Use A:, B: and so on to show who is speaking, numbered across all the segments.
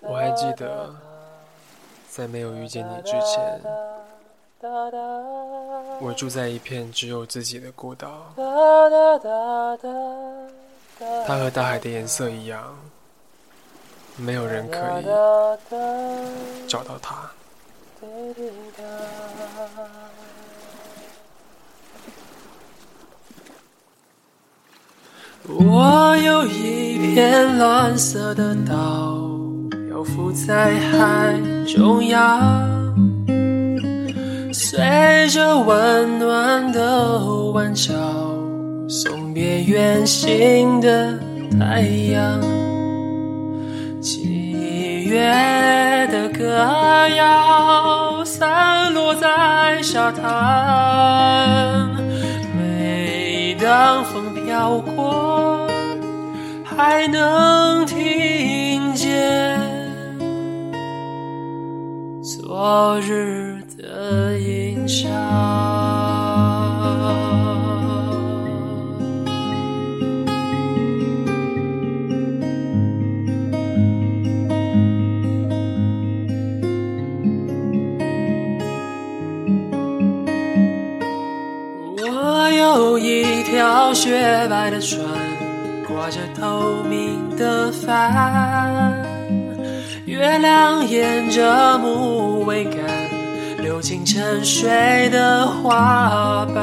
A: 我还记得，在没有遇见你之前，我住在一片只有自己的孤岛。它和大海的颜色一样，没有人可以找到它。我有一片蓝色的岛，漂浮在海中央，随着温暖的晚照，送别远行的太阳。七月的歌谣散落在沙滩，每当风飘过，还能听见昨日的吟唱。雪白的船，挂着透明的帆，月亮沿着木桅杆流进沉睡的花瓣。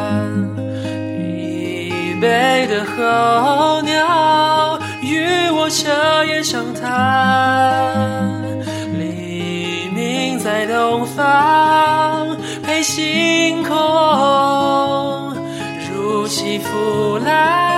A: 疲惫的候鸟与我彻夜长谈，黎明在东方，陪星空如期复来。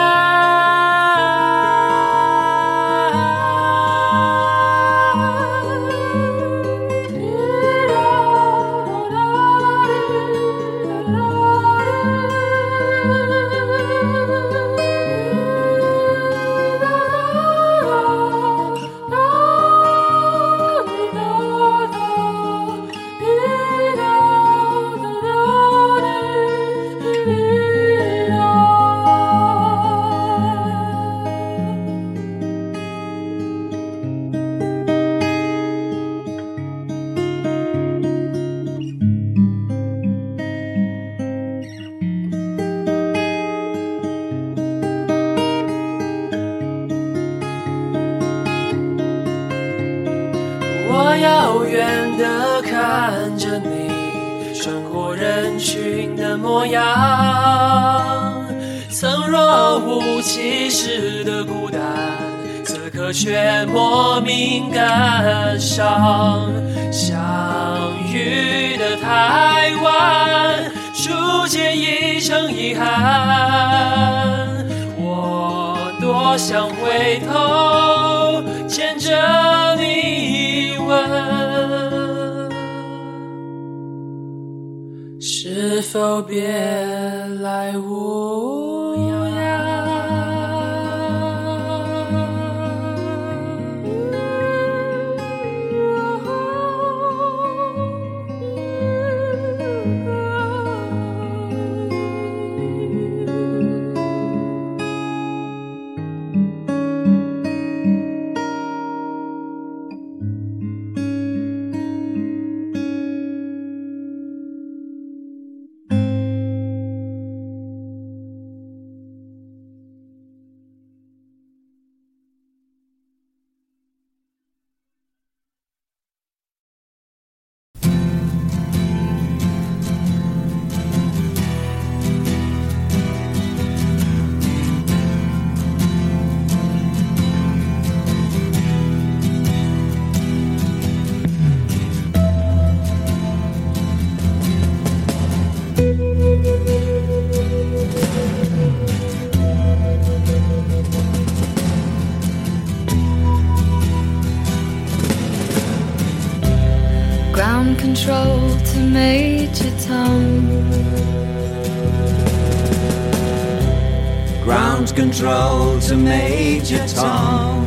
B: control to Major Tom.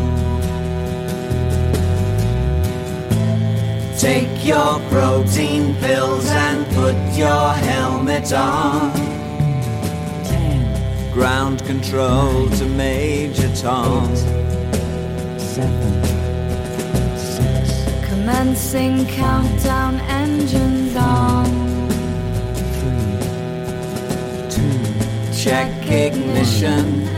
C: Take your protein pills and put your helmet on. Ground control to Major Tom. Seven. Six.
B: Commencing countdown engines on.
C: check ignition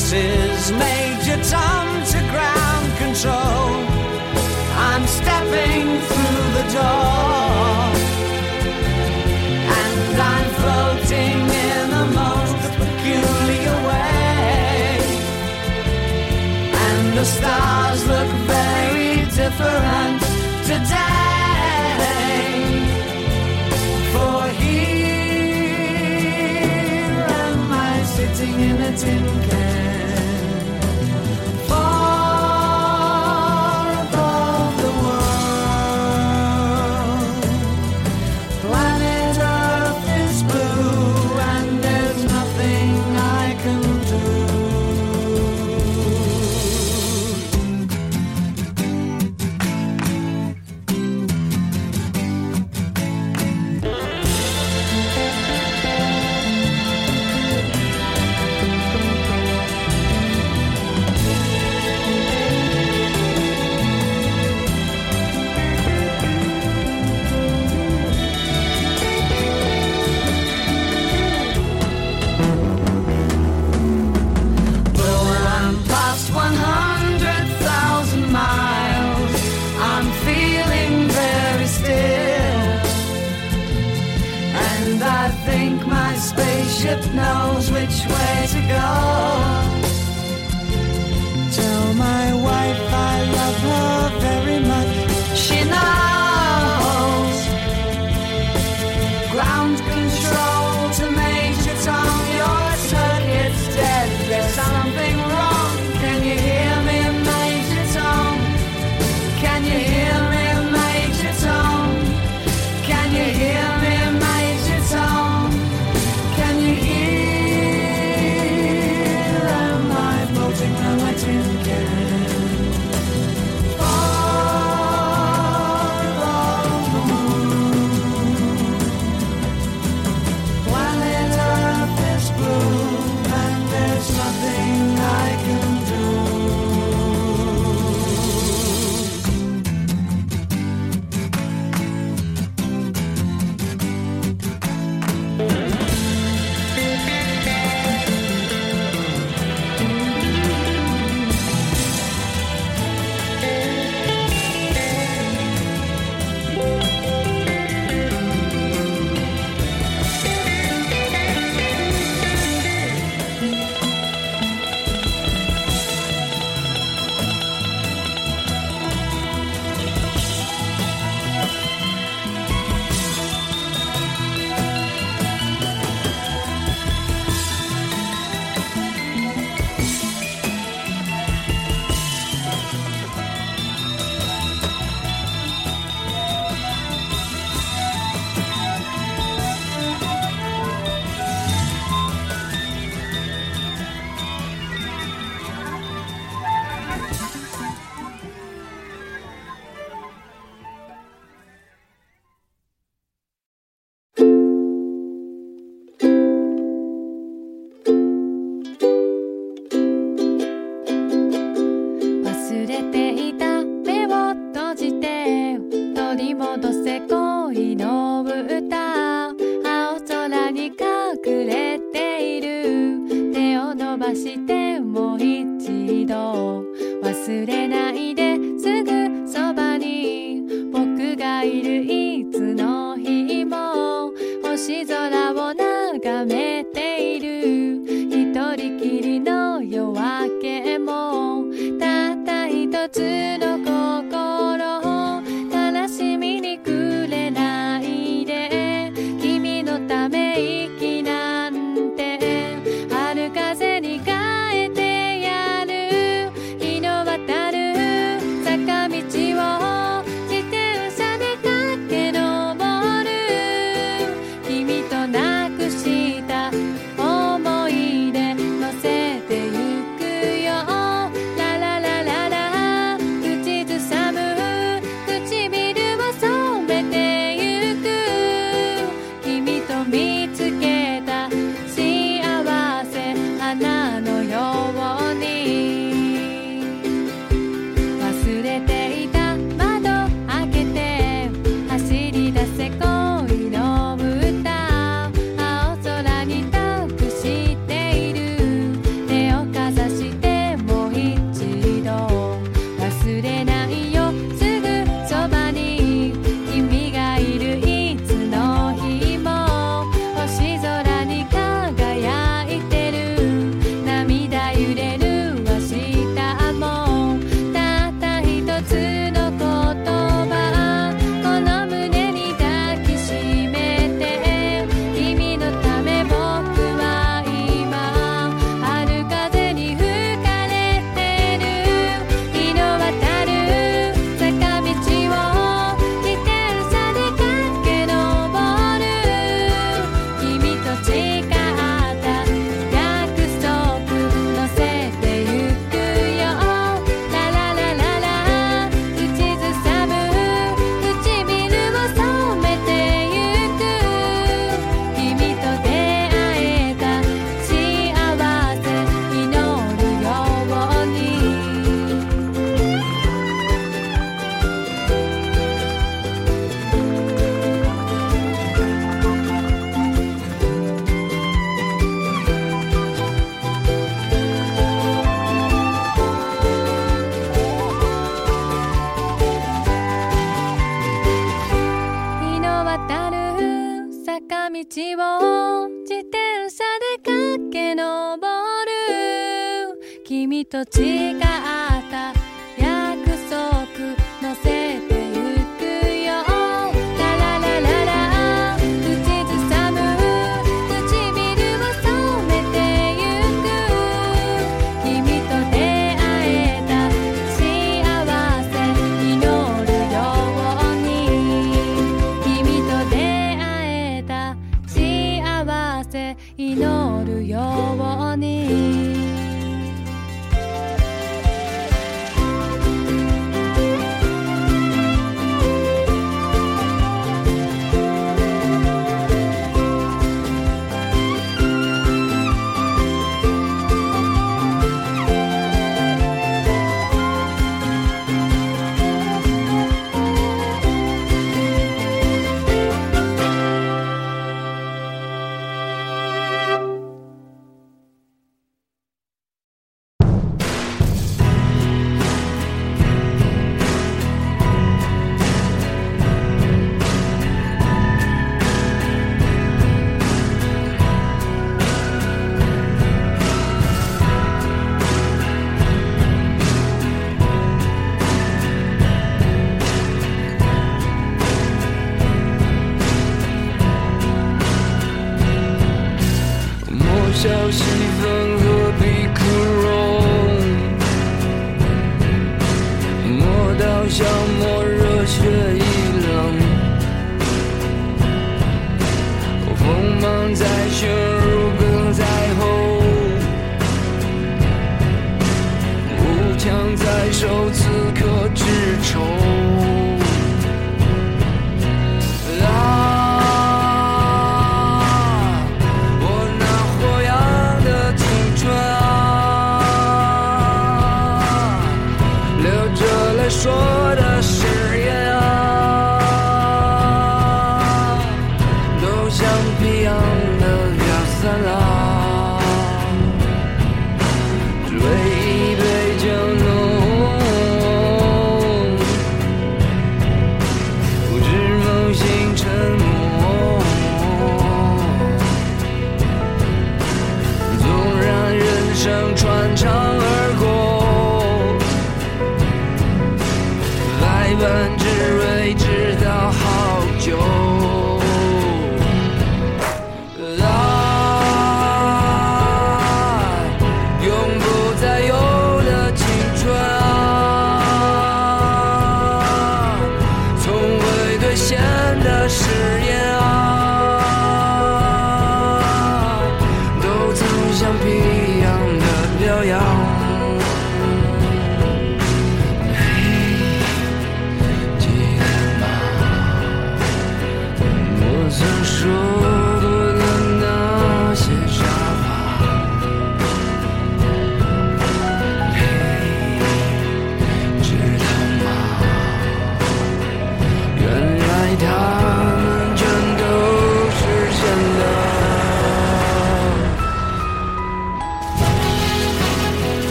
C: This is Major Tom to ground control. I'm stepping through the door. And I'm floating in the most peculiar way. And the stars look very different today. For here am I sitting in a tin can.
D: Muérete.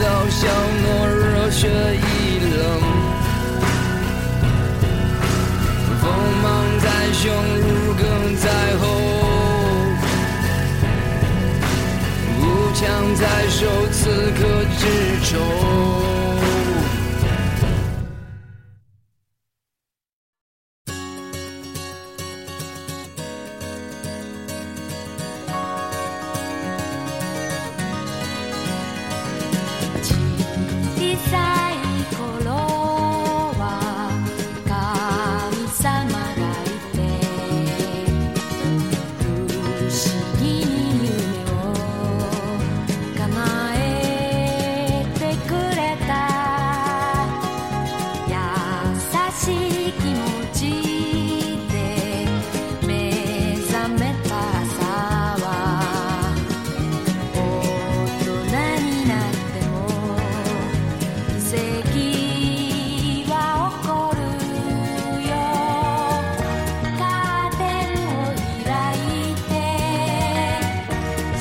D: 刀向我，热血已冷，锋芒在胸，如鲠在喉，无枪在手，刺客之仇。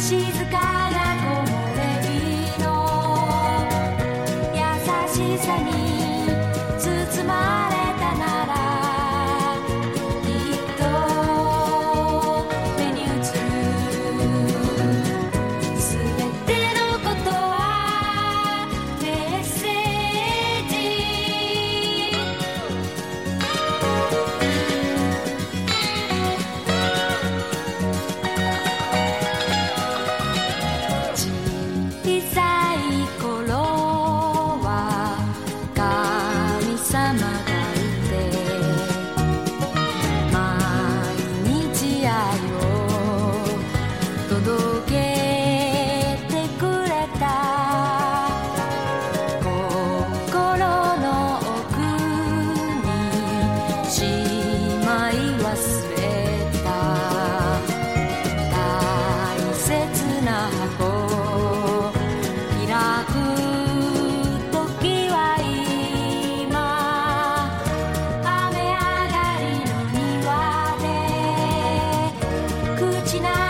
E: she's 지나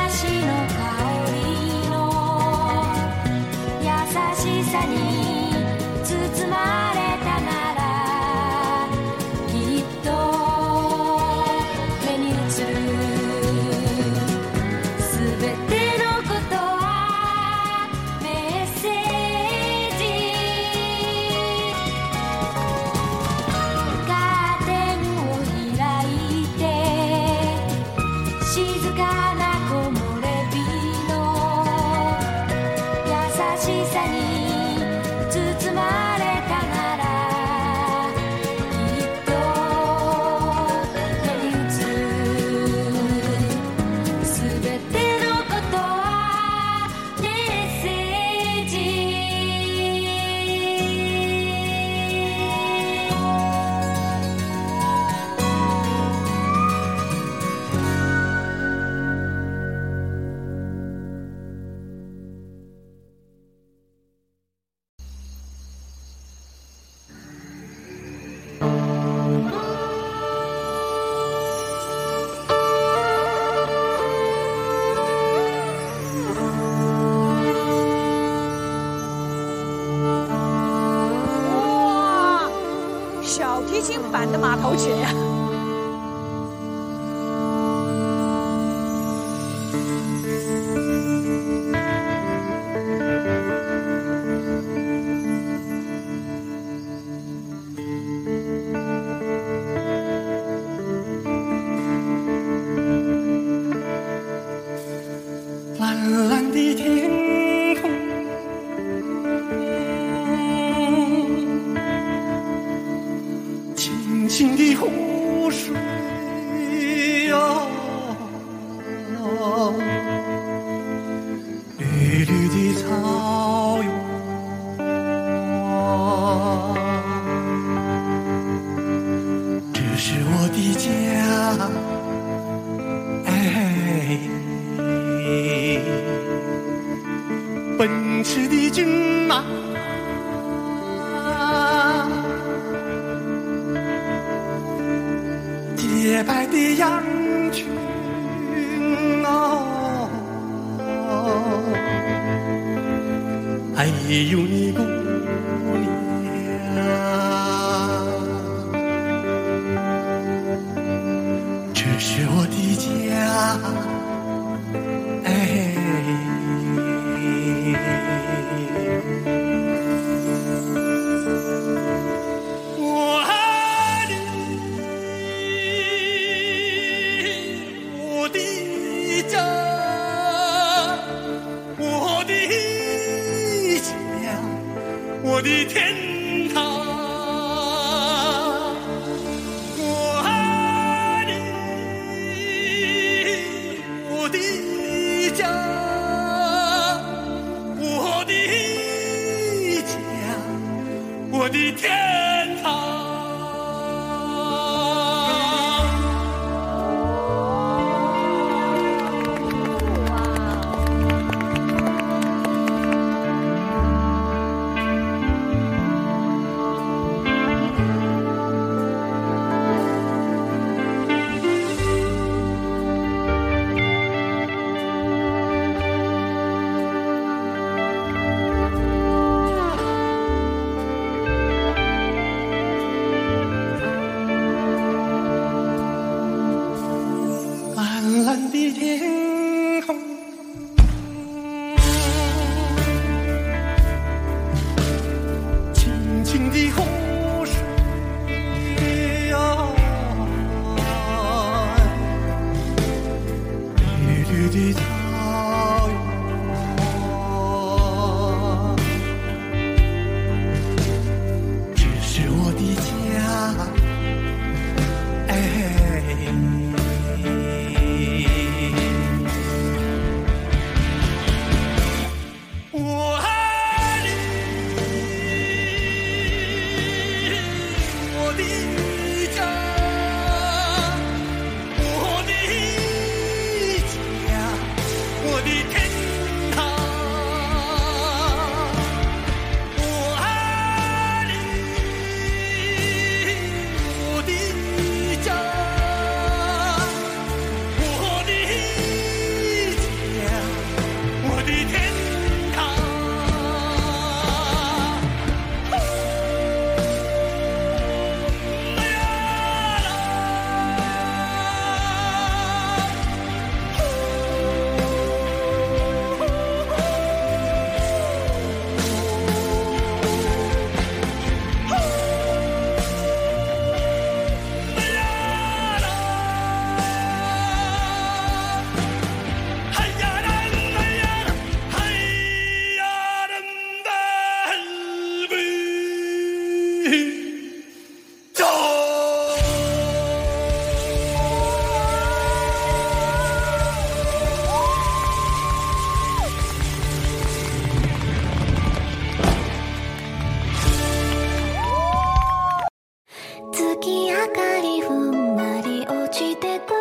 E: 版的马头裙呀。
F: 洁白的羊群哦，还有你
G: 落ちてた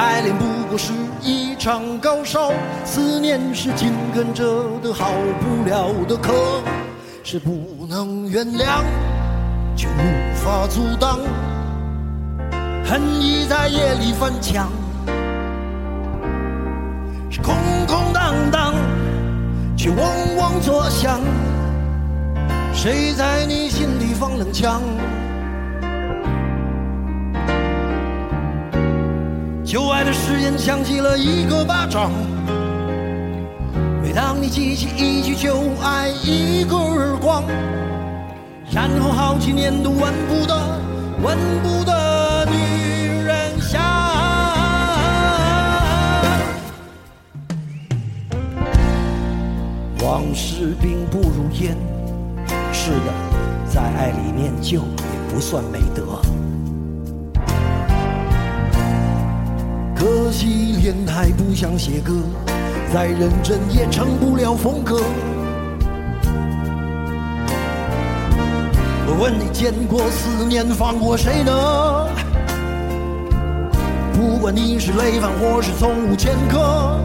H: 爱恋不过是一场高烧，思念是紧跟着的好不了。的咳，是不能原谅，却无法阻挡，恨意在夜里翻墙，是空空荡荡，却嗡嗡作响，谁在你心里放冷枪？旧爱的誓言响起了一个巴掌。每当你记起一句旧爱，一个耳光，然后好几年都闻不得、闻不得女人香。往事并不如烟，是的，在爱里面旧也不算美德。可惜脸还不想写歌，再认真也成不了风格。我问你见过思念放过谁呢？不管你是累犯或是从无前科，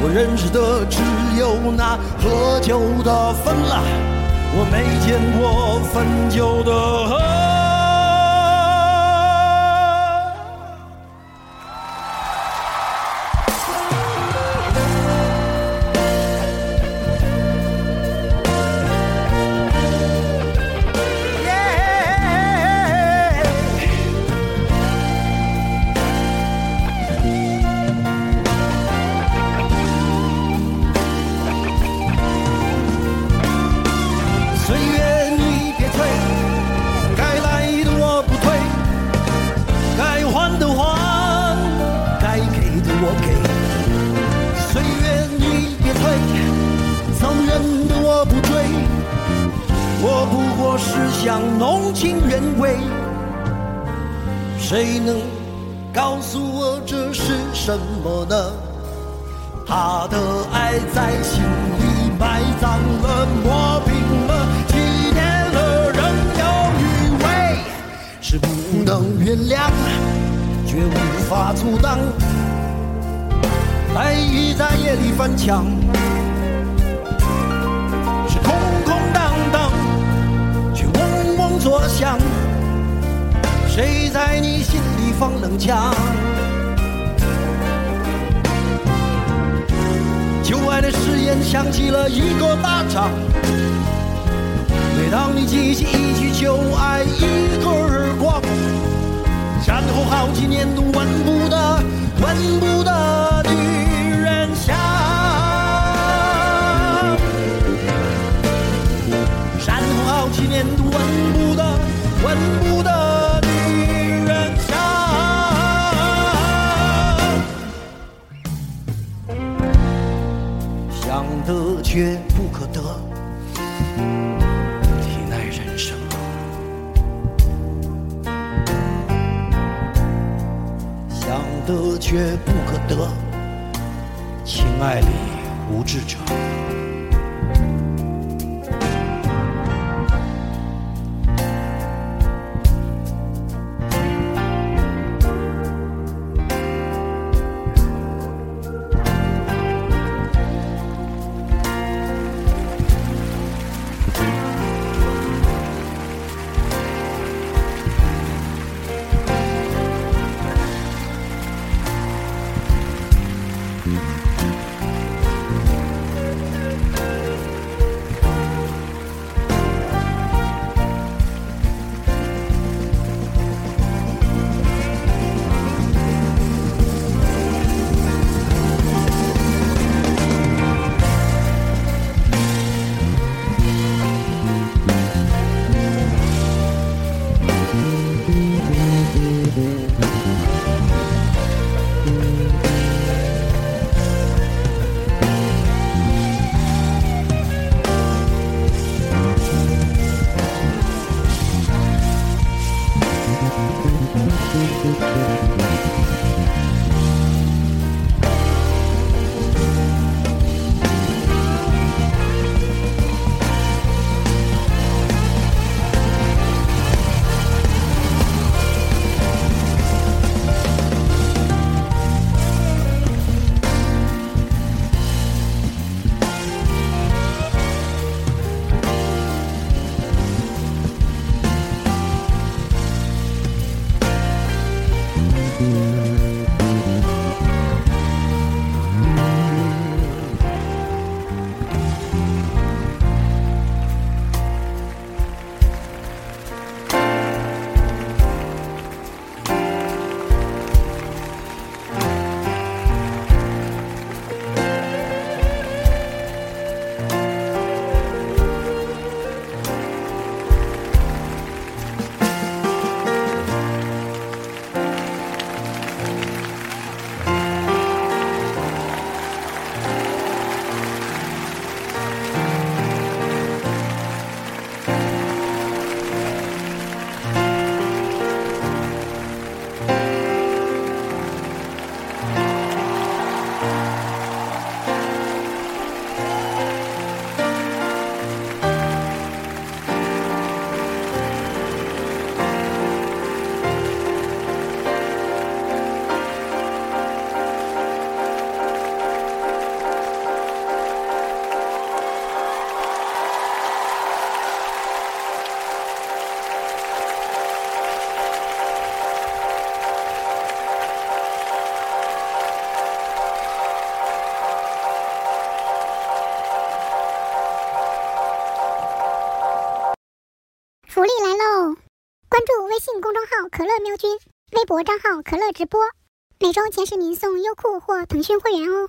H: 我认识的只有那喝酒的分了，我没见过分酒的喝是想浓情原味。谁能告诉我这是什么呢？他的爱在心里埋葬了，磨平了，纪念了，仍有余味，是不能原谅，却无法阻挡。爱意在夜里翻墙，作响。谁在你心里放冷枪？旧爱的誓言响起了一个巴掌。每当你记起一句旧爱，一个耳光，然后好几年都闻不得、闻不得恨不得女人香想得却不可得体奈人生想得却不可得情爱里无知者。
I: 账号“可乐喵君”，微博账号“可乐直播”，每周前十名送优酷或腾讯会员哦。